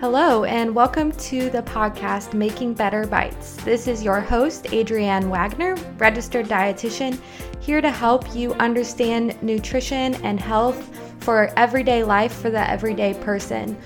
Hello, and welcome to the podcast Making Better Bites. This is your host, Adrienne Wagner, registered dietitian, here to help you understand nutrition and health for everyday life for the everyday person.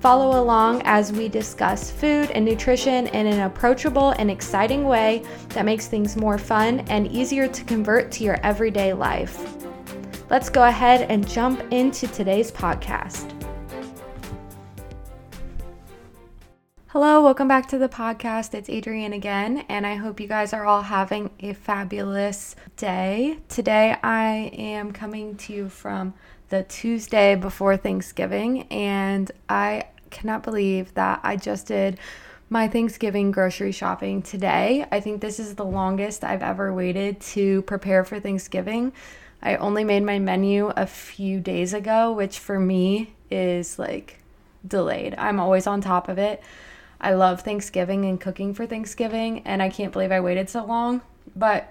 Follow along as we discuss food and nutrition in an approachable and exciting way that makes things more fun and easier to convert to your everyday life. Let's go ahead and jump into today's podcast. Hello, welcome back to the podcast. It's Adrienne again, and I hope you guys are all having a fabulous day. Today, I am coming to you from the Tuesday before Thanksgiving, and I cannot believe that I just did my Thanksgiving grocery shopping today. I think this is the longest I've ever waited to prepare for Thanksgiving. I only made my menu a few days ago, which for me is like delayed. I'm always on top of it. I love Thanksgiving and cooking for Thanksgiving, and I can't believe I waited so long. But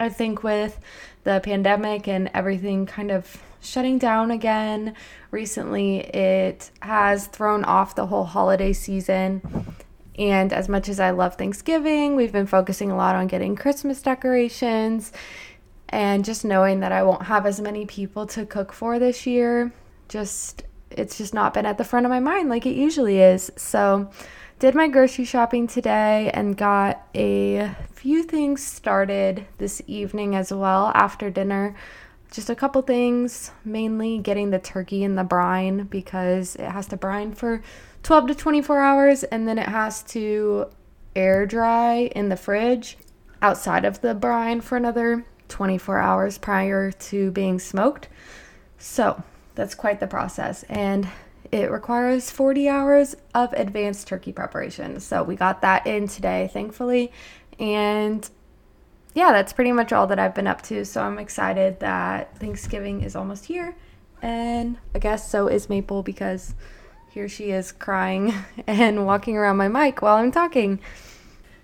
I think with the pandemic and everything kind of shutting down again recently, it has thrown off the whole holiday season. And as much as I love Thanksgiving, we've been focusing a lot on getting Christmas decorations and just knowing that I won't have as many people to cook for this year. Just, it's just not been at the front of my mind like it usually is. So, did my grocery shopping today and got a few things started this evening as well after dinner. Just a couple things, mainly getting the turkey in the brine because it has to brine for 12 to 24 hours and then it has to air dry in the fridge outside of the brine for another 24 hours prior to being smoked. So that's quite the process. And it requires 40 hours of advanced turkey preparation. So we got that in today, thankfully. And yeah, that's pretty much all that I've been up to. So I'm excited that Thanksgiving is almost here. And I guess so is Maple because here she is crying and walking around my mic while I'm talking.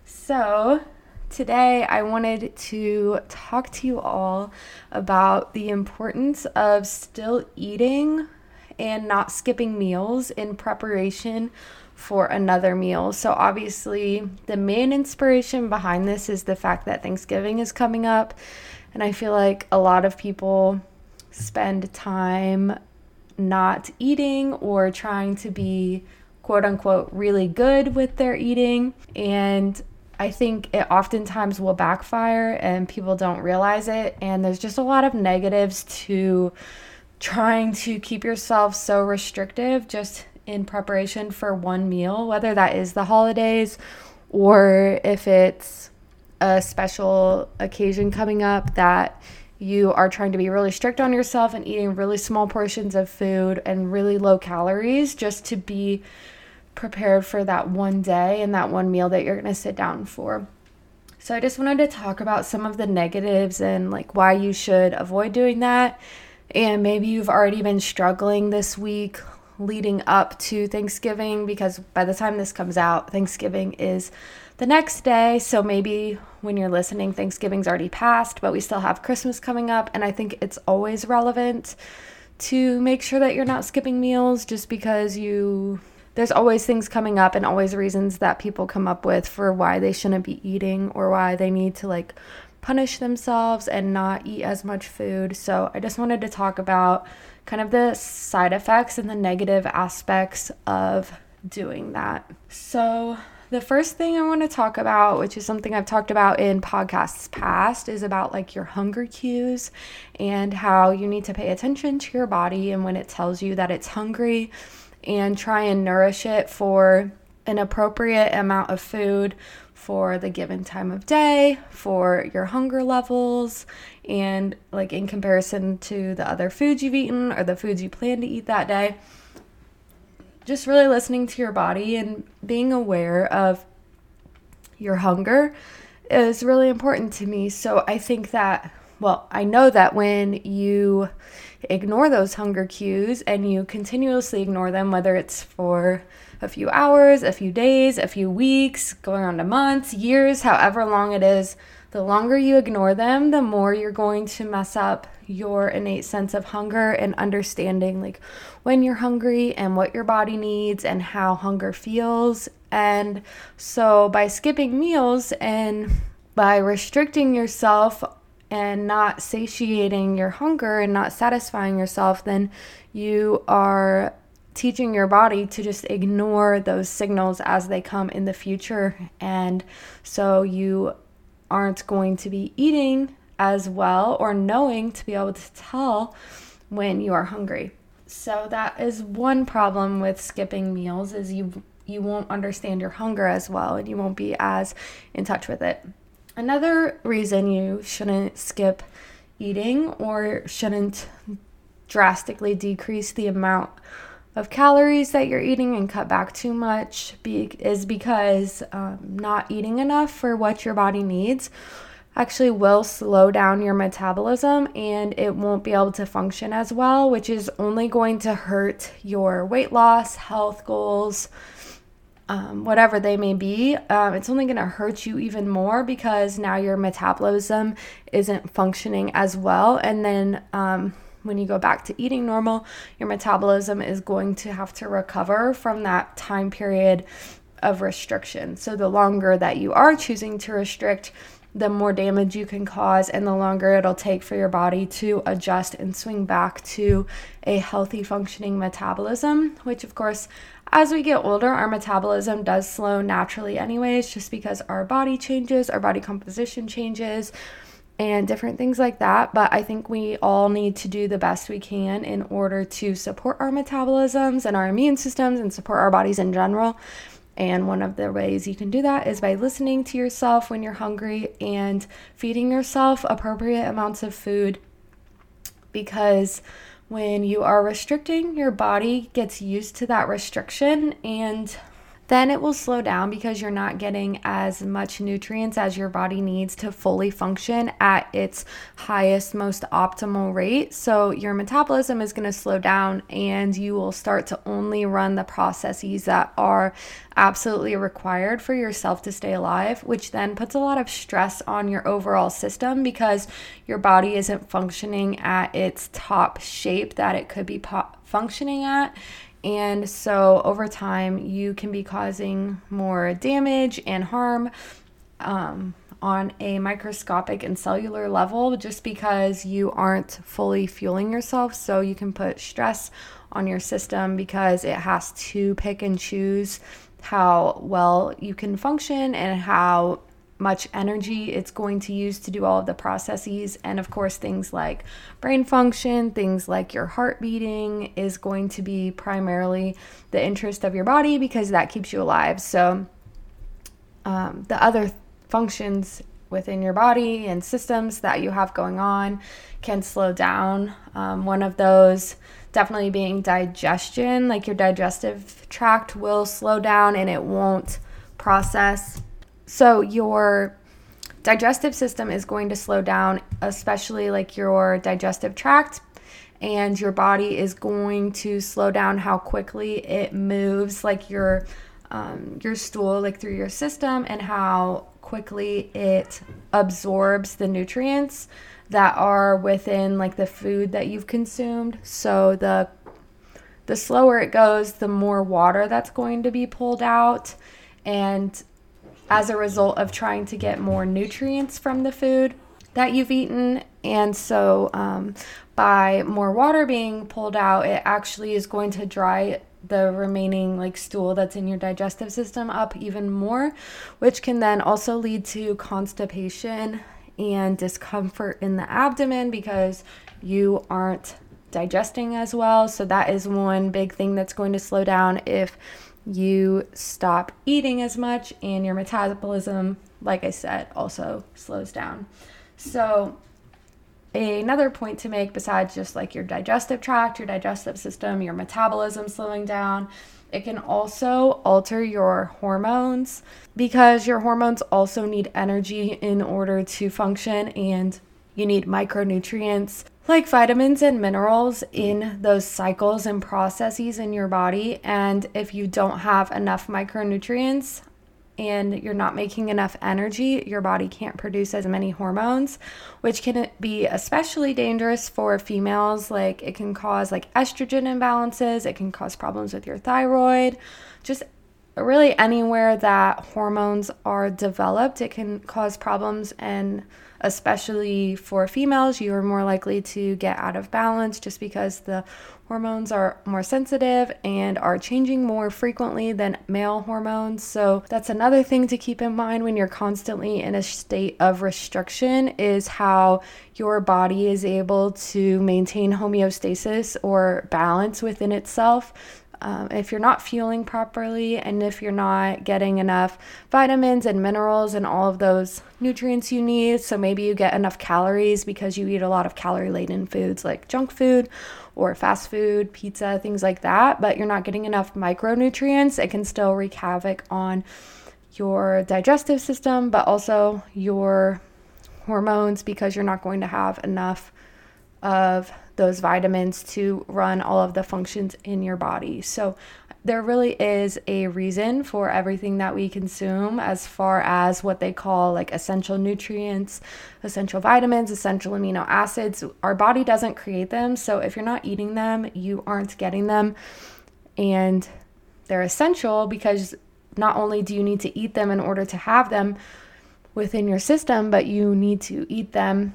So today I wanted to talk to you all about the importance of still eating and not skipping meals in preparation for another meal. So, obviously, the main inspiration behind this is the fact that Thanksgiving is coming up. And I feel like a lot of people spend time not eating or trying to be quote unquote really good with their eating. And I think it oftentimes will backfire and people don't realize it. And there's just a lot of negatives to trying to keep yourself so restrictive just in preparation for one meal, whether that is the holidays or if it's a special occasion coming up that you are trying to be really strict on yourself and eating really small portions of food and really low calories just to be prepared for that one day and that one meal that you're going to sit down for. So I just wanted to talk about some of the negatives and like why you should avoid doing that and maybe you've already been struggling this week leading up to Thanksgiving because by the time this comes out, Thanksgiving is the next day. So maybe when you're listening, Thanksgiving's already passed, but we still have Christmas coming up. And I think it's always relevant to make sure that you're not skipping meals just because you. There's always things coming up and always reasons that people come up with for why they shouldn't be eating or why they need to like punish themselves and not eat as much food. So I just wanted to talk about kind of the side effects and the negative aspects of doing that. So the first thing I want to talk about, which is something I've talked about in podcasts past, is about like your hunger cues and how you need to pay attention to your body and when it tells you that it's hungry and try and nourish it for an appropriate amount of food for the given time of day, for your hunger levels, and like in comparison to the other foods you've eaten or the foods you plan to eat that day. Just really listening to your body and being aware of your hunger is really important to me. So I think that, well, I know that when you ignore those hunger cues and you continuously ignore them, whether it's for a few hours, a few days, a few weeks, going on to months, years, however long it is, the longer you ignore them, the more you're going to mess up your innate sense of hunger and understanding like when you're hungry and what your body needs and how hunger feels. And so by skipping meals and by restricting yourself and not satiating your hunger and not satisfying yourself, then you are teaching your body to just ignore those signals as they come in the future. And so you aren't going to be eating as well or knowing to be able to tell when you are hungry. So that is one problem with skipping meals is you you won't understand your hunger as well and you won't be as in touch with it. Another reason you shouldn't skip eating or shouldn't drastically decrease the amount of calories that you're eating and cut back too much be, is because um, not eating enough for what your body needs actually will slow down your metabolism and it won't be able to function as well, which is only going to hurt your weight loss, health goals, um, whatever they may be. Um, it's only going to hurt you even more because now your metabolism isn't functioning as well. And then, um, when you go back to eating normal, your metabolism is going to have to recover from that time period of restriction. So, the longer that you are choosing to restrict, the more damage you can cause, and the longer it'll take for your body to adjust and swing back to a healthy, functioning metabolism. Which, of course, as we get older, our metabolism does slow naturally, anyways, just because our body changes, our body composition changes and different things like that. But I think we all need to do the best we can in order to support our metabolisms and our immune systems and support our bodies in general. And one of the ways you can do that is by listening to yourself when you're hungry and feeding yourself appropriate amounts of food because when you are restricting, your body gets used to that restriction and then it will slow down because you're not getting as much nutrients as your body needs to fully function at its highest, most optimal rate. So your metabolism is going to slow down and you will start to only run the processes that are absolutely required for yourself to stay alive, which then puts a lot of stress on your overall system because your body isn't functioning at its top shape that it could be po- functioning at. And so over time, you can be causing more damage and harm um, on a microscopic and cellular level just because you aren't fully fueling yourself. So you can put stress on your system because it has to pick and choose how well you can function and how much energy it's going to use to do all of the processes. And of course, things like brain function, things like your heart beating is going to be primarily the interest of your body because that keeps you alive. So, um, the other functions within your body and systems that you have going on can slow down. Um, one of those definitely being digestion, like your digestive tract will slow down and it won't process so your digestive system is going to slow down, especially like your digestive tract, and your body is going to slow down how quickly it moves, like your um, your stool, like through your system, and how quickly it absorbs the nutrients that are within like the food that you've consumed. So the the slower it goes, the more water that's going to be pulled out. And as a result of trying to get more nutrients from the food that you've eaten. And so, um, by more water being pulled out, it actually is going to dry the remaining like stool that's in your digestive system up even more, which can then also lead to constipation and discomfort in the abdomen because you aren't digesting as well. So, that is one big thing that's going to slow down if you stop eating as much and your metabolism, like I said, also slows down. So, another point to make besides just like your digestive tract, your digestive system, your metabolism slowing down, it can also alter your hormones because your hormones also need energy in order to function and you need micronutrients like vitamins and minerals in those cycles and processes in your body. And if you don't have enough micronutrients and you're not making enough energy, your body can't produce as many hormones, which can be especially dangerous for females. Like it can cause like estrogen imbalances, it can cause problems with your thyroid, just really anywhere that hormones are developed, it can cause problems and especially for females, you are more likely to get out of balance just because the hormones are more sensitive and are changing more frequently than male hormones. So that's another thing to keep in mind when you're constantly in a state of restriction is how your body is able to maintain homeostasis or balance within itself um, if you're not fueling properly and if you're not getting enough vitamins and minerals and all of those nutrients you need, so maybe you get enough calories because you eat a lot of calorie laden foods like junk food or fast food, pizza, things like that, but you're not getting enough micronutrients, it can still wreak havoc on your digestive system, but also your hormones because you're not going to have enough of those vitamins to run all of the functions in your body. So, there really is a reason for everything that we consume as far as what they call like essential nutrients, essential vitamins, essential amino acids. Our body doesn't create them. So, if you're not eating them, you aren't getting them. And they're essential because not only do you need to eat them in order to have them within your system, but you need to eat them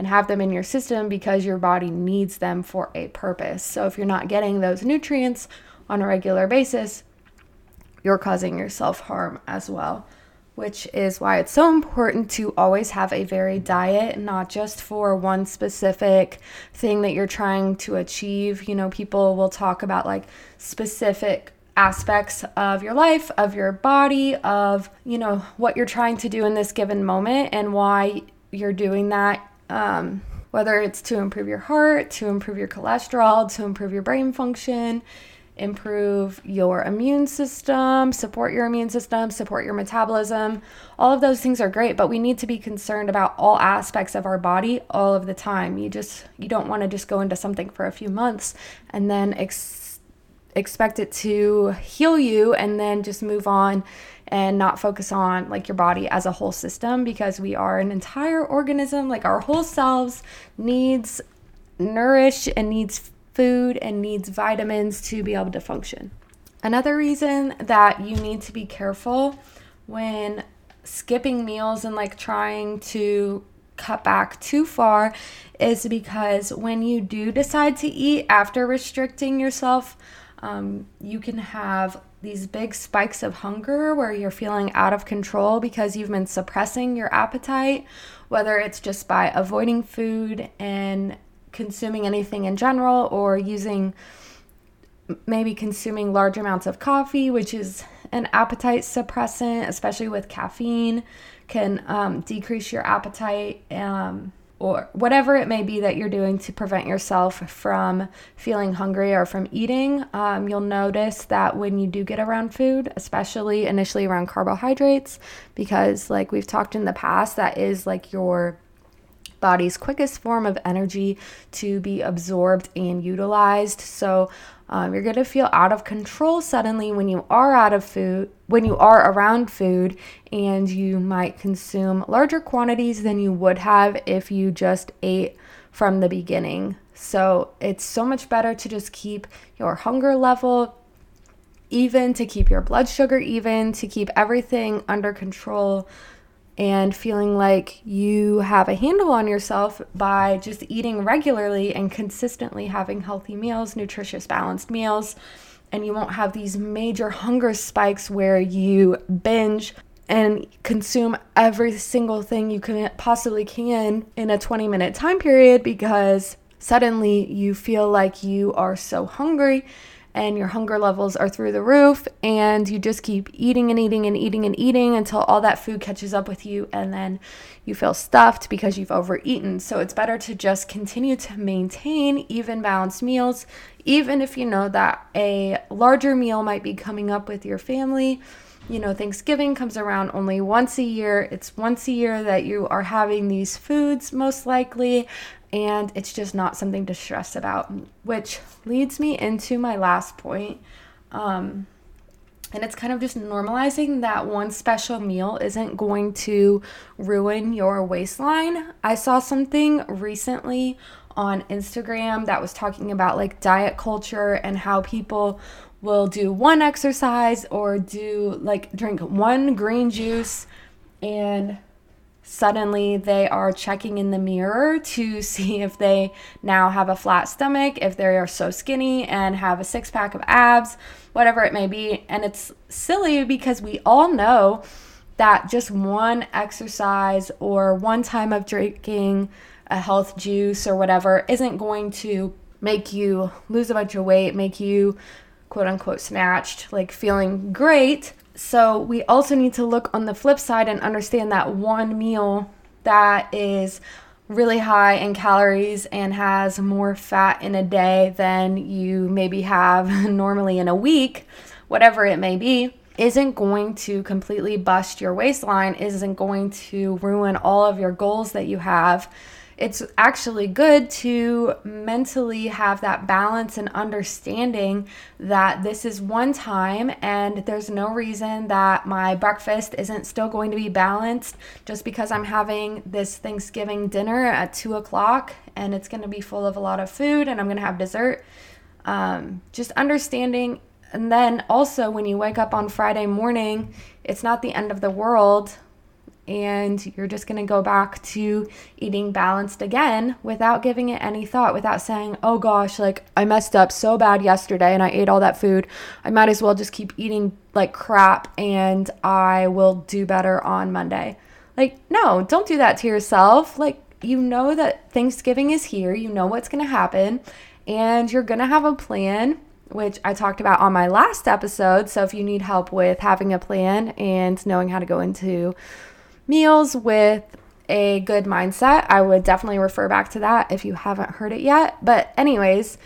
and have them in your system because your body needs them for a purpose. So if you're not getting those nutrients on a regular basis, you're causing yourself harm as well. Which is why it's so important to always have a varied diet, not just for one specific thing that you're trying to achieve. You know, people will talk about like specific aspects of your life, of your body, of, you know, what you're trying to do in this given moment and why you're doing that um, whether it's to improve your heart, to improve your cholesterol, to improve your brain function, improve your immune system, support your immune system, support your metabolism. All of those things are great, but we need to be concerned about all aspects of our body all of the time. You just you don't want to just go into something for a few months and then ex- expect it to heal you and then just move on and not focus on like your body as a whole system because we are an entire organism. Like our whole selves needs nourish and needs food and needs vitamins to be able to function. Another reason that you need to be careful when skipping meals and like trying to cut back too far is because when you do decide to eat after restricting yourself um, you can have these big spikes of hunger where you're feeling out of control because you've been suppressing your appetite, whether it's just by avoiding food and consuming anything in general or using maybe consuming large amounts of coffee, which is an appetite suppressant, especially with caffeine, can um, decrease your appetite. Um, or whatever it may be that you're doing to prevent yourself from feeling hungry or from eating, um, you'll notice that when you do get around food, especially initially around carbohydrates, because like we've talked in the past, that is like your body's quickest form of energy to be absorbed and utilized. So um, you're going to feel out of control suddenly when you are out of food, when you are around food, and you might consume larger quantities than you would have if you just ate from the beginning. So it's so much better to just keep your hunger level even, to keep your blood sugar even, to keep everything under control and feeling like you have a handle on yourself by just eating regularly and consistently having healthy meals, nutritious, balanced meals. And you won't have these major hunger spikes where you binge and consume every single thing you can possibly can in a 20 minute time period because suddenly you feel like you are so hungry and your hunger levels are through the roof and you just keep eating and eating and eating and eating until all that food catches up with you and then you feel stuffed because you've overeaten. So it's better to just continue to maintain even balanced meals even if you know that a larger meal might be coming up with your family. You know, Thanksgiving comes around only once a year. It's once a year that you are having these foods, most likely and it's just not something to stress about, which leads me into my last point. Um, and it's kind of just normalizing that one special meal isn't going to ruin your waistline. I saw something recently on Instagram that was talking about like diet culture and how people will do one exercise or do like drink one green juice and suddenly they are checking in the mirror to see if they now have a flat stomach, if they are so skinny and have a six pack of abs, whatever it may be. And it's silly because we all know that just one exercise or one time of drinking a health juice or whatever isn't going to make you lose a bunch of weight, make you quote unquote snatched, like feeling great. So we also need to look on the flip side and understand that one meal that is really high in calories and has more fat in a day than you maybe have normally in a week, whatever it may be, isn't going to completely bust your waistline, isn't going to ruin all of your goals that you have it's actually good to mentally have that balance and understanding that this is one time and there's no reason that my breakfast isn't still going to be balanced just because I'm having this Thanksgiving dinner at two o'clock and it's going to be full of a lot of food and I'm going to have dessert. Um, just understanding. And then also, when you wake up on Friday morning, it's not the end of the world and you're just going to go back to eating balanced again without giving it any thought, without saying, oh gosh, like I messed up so bad yesterday and I ate all that food. I might as well just keep eating like crap and I will do better on Monday. Like, no, don't do that to yourself. Like, you know that Thanksgiving is here, you know what's going to happen, and you're going to have a plan which I talked about on my last episode. So if you need help with having a plan and knowing how to go into meals with a good mindset. I would definitely refer back to that if you haven't heard it yet. But, anyways,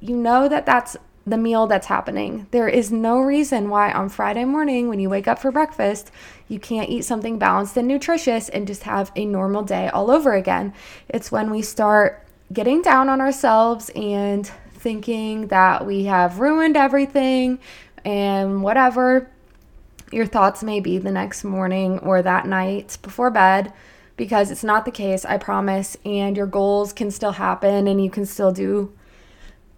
you know that that's the meal that's happening. There is no reason why on Friday morning, when you wake up for breakfast, you can't eat something balanced and nutritious and just have a normal day all over again. It's when we start getting down on ourselves and thinking that we have ruined everything and whatever your thoughts may be the next morning or that night before bed because it's not the case, I promise. And your goals can still happen and you can still do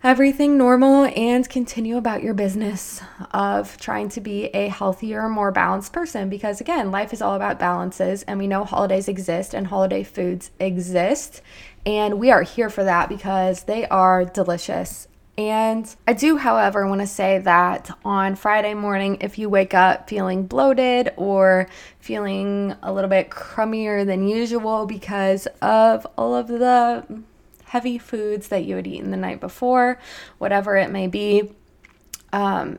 everything normal and continue about your business of trying to be a healthier, more balanced person. Because again, life is all about balances, and we know holidays exist and holiday foods exist. And we are here for that because they are delicious and I do, however, want to say that on Friday morning, if you wake up feeling bloated or feeling a little bit crummier than usual because of all of the heavy foods that you had eaten the night before, whatever it may be, um,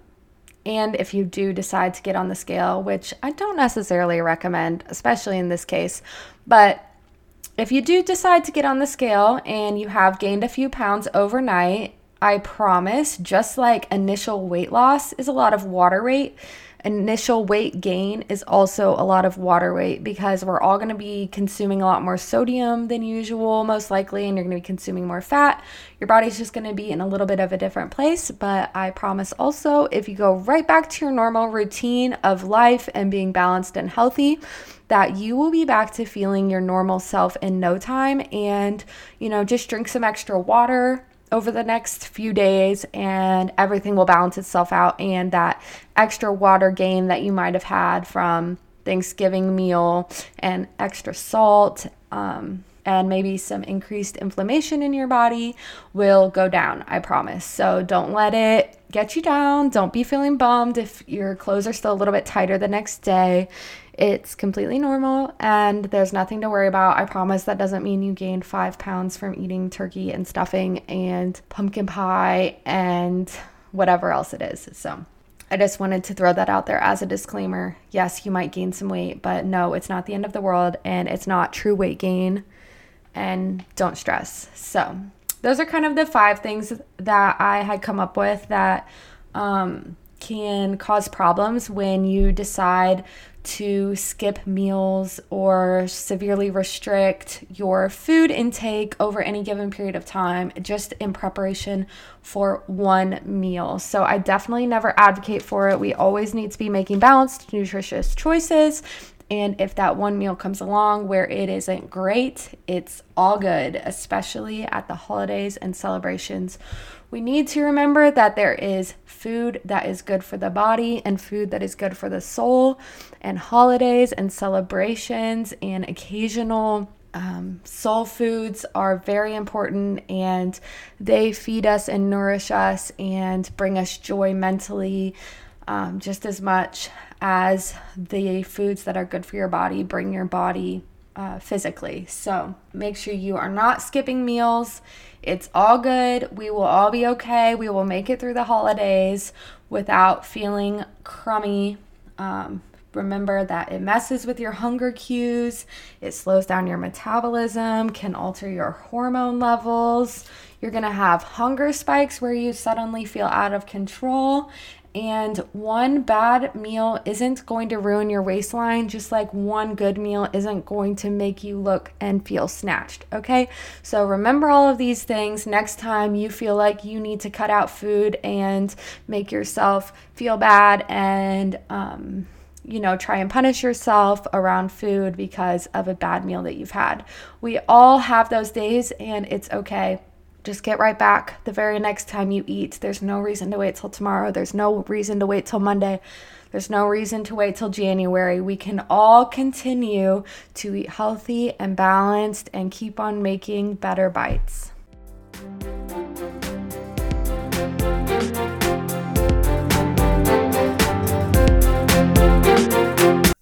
and if you do decide to get on the scale, which I don't necessarily recommend, especially in this case, but if you do decide to get on the scale and you have gained a few pounds overnight, I promise, just like initial weight loss is a lot of water weight, initial weight gain is also a lot of water weight because we're all going to be consuming a lot more sodium than usual, most likely, and you're going to be consuming more fat. Your body's just going to be in a little bit of a different place. But I promise also, if you go right back to your normal routine of life and being balanced and healthy, that you will be back to feeling your normal self in no time. And, you know, just drink some extra water over the next few days and everything will balance itself out and that extra water gain that you might have had from Thanksgiving meal and extra salt um, and maybe some increased inflammation in your body will go down, I promise. So don't let it get you down. Don't be feeling bummed if your clothes are still a little bit tighter the next day. It's completely normal and there's nothing to worry about. I promise that doesn't mean you gained five pounds from eating turkey and stuffing and pumpkin pie and whatever else it is. So I just wanted to throw that out there as a disclaimer. Yes, you might gain some weight, but no, it's not the end of the world and it's not true weight gain. And don't stress. So, those are kind of the five things that I had come up with that um, can cause problems when you decide to skip meals or severely restrict your food intake over any given period of time just in preparation for one meal. So I definitely never advocate for it. We always need to be making balanced, nutritious choices. And if that one meal comes along where it isn't great, it's all good, especially at the holidays and celebrations we need to remember that there is food that is good for the body and food that is good for the soul, and holidays and celebrations and occasional um, soul foods are very important and they feed us and nourish us and bring us joy mentally um, just as much as the foods that are good for your body bring your body uh, physically. So make sure you are not skipping meals. It's all good. We will all be okay. We will make it through the holidays without feeling crummy. Um, remember that it messes with your hunger cues, it slows down your metabolism, can alter your hormone levels. You're gonna have hunger spikes where you suddenly feel out of control, and one bad meal isn't going to ruin your waistline, just like one good meal isn't going to make you look and feel snatched. Okay, so remember all of these things next time you feel like you need to cut out food and make yourself feel bad and, um, you know, try and punish yourself around food because of a bad meal that you've had. We all have those days, and it's okay. Just get right back the very next time you eat. There's no reason to wait till tomorrow. There's no reason to wait till Monday. There's no reason to wait till January. We can all continue to eat healthy and balanced and keep on making better bites.